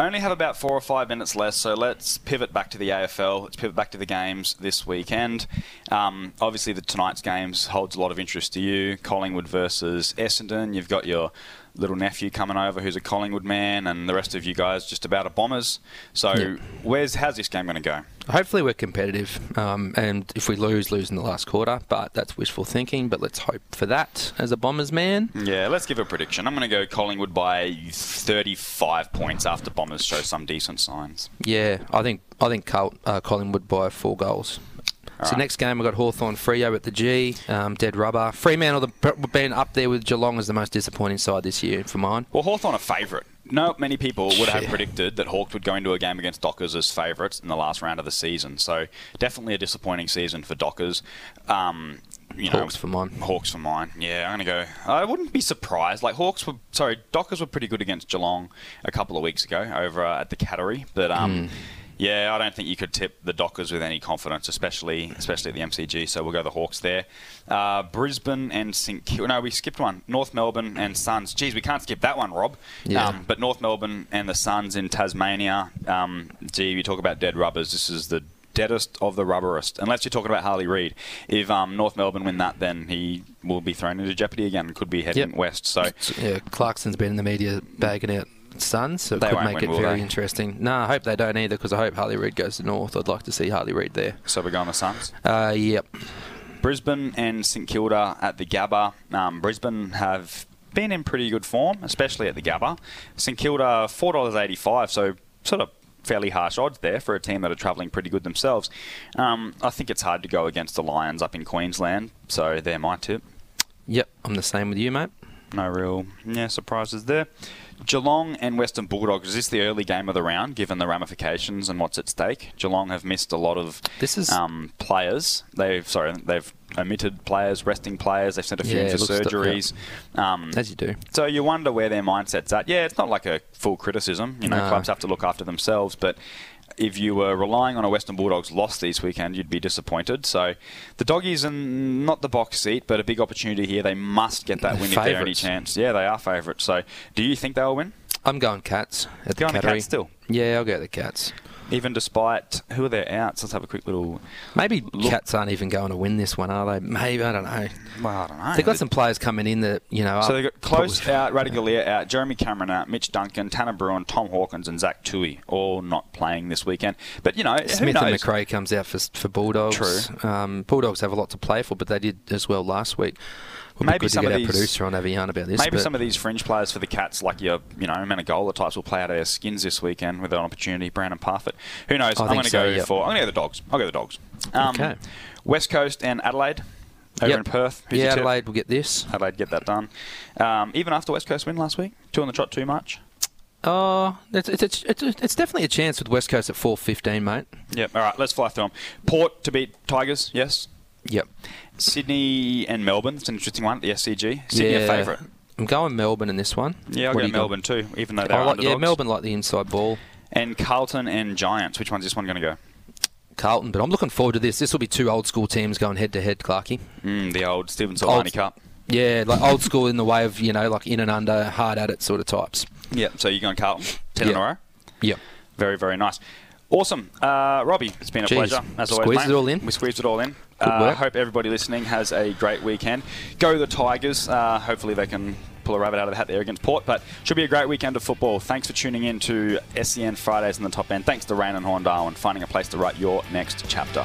I only have about four or five minutes left, so let's pivot back to the AFL. Let's pivot back to the games this weekend. Um, obviously, the tonight's games holds a lot of interest to you. Collingwood versus Essendon. You've got your little nephew coming over who's a Collingwood man, and the rest of you guys just about a Bombers. So, Yep. where's how's this game going to go? Hopefully we're competitive, um, and if we lose, lose in the last quarter. But that's wishful thinking. But let's hope for that as a Bombers man. Yeah, let's give a prediction. I'm going to go Collingwood by 35 points after Bombers show some decent signs. Yeah, I think I think Col- uh, Collingwood by four goals. So right. next game we've got Hawthorn Freo at the G, um, dead rubber. Fremantle have been up there with Geelong as the most disappointing side this year for mine. Well, Hawthorn a favourite. No, many people would have Yeah. predicted that Hawks would go into a game against Dockers as favourites in the last round of the season. So definitely a disappointing season for Dockers. Um, you know, Hawks for mine. Hawks for mine. Yeah, I'm going to go. I wouldn't be surprised. Like Hawks were, sorry, Dockers were pretty good against Geelong a couple of weeks ago over uh, at the Cattery, but um. Hmm. Yeah, I don't think you could tip the Dockers with any confidence, especially especially at the MCG. So we'll go the Hawks there. Uh, Brisbane and St Kilda. No, we skipped one. North Melbourne and Suns. Geez, we can't skip that one, Rob. Yeah. Um, but North Melbourne and the Suns in Tasmania. Um, gee, you talk about dead rubbers. This is the deadest of the rubberest. Unless you're talking about Harley Reid. If um, North Melbourne win that, then he will be thrown into jeopardy again and could be heading Yep. west. So Yeah, Clarkson's been in the media bagging out Suns, so it They could make win, it very they? interesting. No, I hope they don't either because I hope Harley Reid goes to North. I'd like to see Harley Reid there. so we're going the Suns. Uh, yep. Brisbane and St Kilda at the Gabba. Um, Brisbane have been in pretty good form, especially at the Gabba. St Kilda four dollars eighty five, so sort of fairly harsh odds there for a team that are travelling pretty good themselves. Um, I think it's hard to go against the Lions up in Queensland, so they're my tip. Yep, I'm the same with you, mate. No real yeah surprises there. Geelong and Western Bulldogs. Is this the early game of the round, given the ramifications and what's at stake? Geelong have missed a lot of This is- um, players. They've sorry, they've omitted players, resting players. They've sent a few Yeah, for it looks to- surgeries. Um, As you do. so you wonder where their mindset's at. Yeah, it's not like a full criticism. You know, No. clubs have to look after themselves, but. If you were relying on a Western Bulldogs loss this weekend, you'd be disappointed. So, the doggies and not the box seat, but a big opportunity here. They must get that win if they're any chance. Yeah, they are favourites. So, do you think they'll win? I'm going Cats at the Going the Cats still? Yeah, I'll go the Cats. Even despite who are their outs? Let's have a quick little. Maybe Look- Cats aren't even going to win this one, are they? Maybe I don't know. Well, I don't know. They've got some players coming in that you know. So they've got Close probably- out, Ratugolea out, Jeremy Cameron out, Mitch Duncan, Tanner Bruhn, Tom Hawkins, and Zach Tuohy all not playing this weekend. But you know, Smith and? Macrae comes out for for Bulldogs. True. Um, Bulldogs have a lot to play for, but they did as well last week. Would Maybe some of these- producer on about this. Maybe some of these fringe players for the Cats, like your, you know, Menegola types, will play out of their skins this weekend with an opportunity. Brandon Parfitt. Who knows? I I'm going to go yep. for. I'm going to go the Dogs. I'll go the Dogs. Um, Okay. West Coast and Adelaide over Yep. in Perth. Who's yeah. Adelaide will get this. Adelaide get that done. Um, even after West Coast win last week, two on the trot too much. Oh, it's, it's, it's, it's, it's definitely a chance with West Coast at four fifteen, mate. Yep. All right, let's fly through them. Port to beat Tigers. Yes. Yep. Sydney and Melbourne. It's an interesting one at the SCG. Sydney yeah, a favourite. I'm going Melbourne in this one. Yeah, I'll What go do you got? Melbourne too, even though they're like, yeah, Melbourne like the inside ball. And Carlton and Giants. Which one's this one going to go? Carlton, but I'm looking forward to this. This will be two old school teams going head to head, Clarky. Mm, the old Stephen Silvagni Cup. Yeah, like old school in the way of you know like in and under, hard at it sort of types. Yeah. So you're going Carlton. Ten in a Yeah. row. Yep. Very, very nice. Awesome. Uh, Robbie, it's been a Jeez. pleasure. As always, Squeezed mate. it all in. We squeezed it all in. Good I work. hope everybody listening has a great weekend. Go the Tigers. Uh, hopefully they can pull a rabbit out of the hat there against Port. But should be a great weekend of football. Thanks for tuning in to SEN Fridays in the top end. Thanks to Raine and Horne Darwin finding a place to write your next chapter.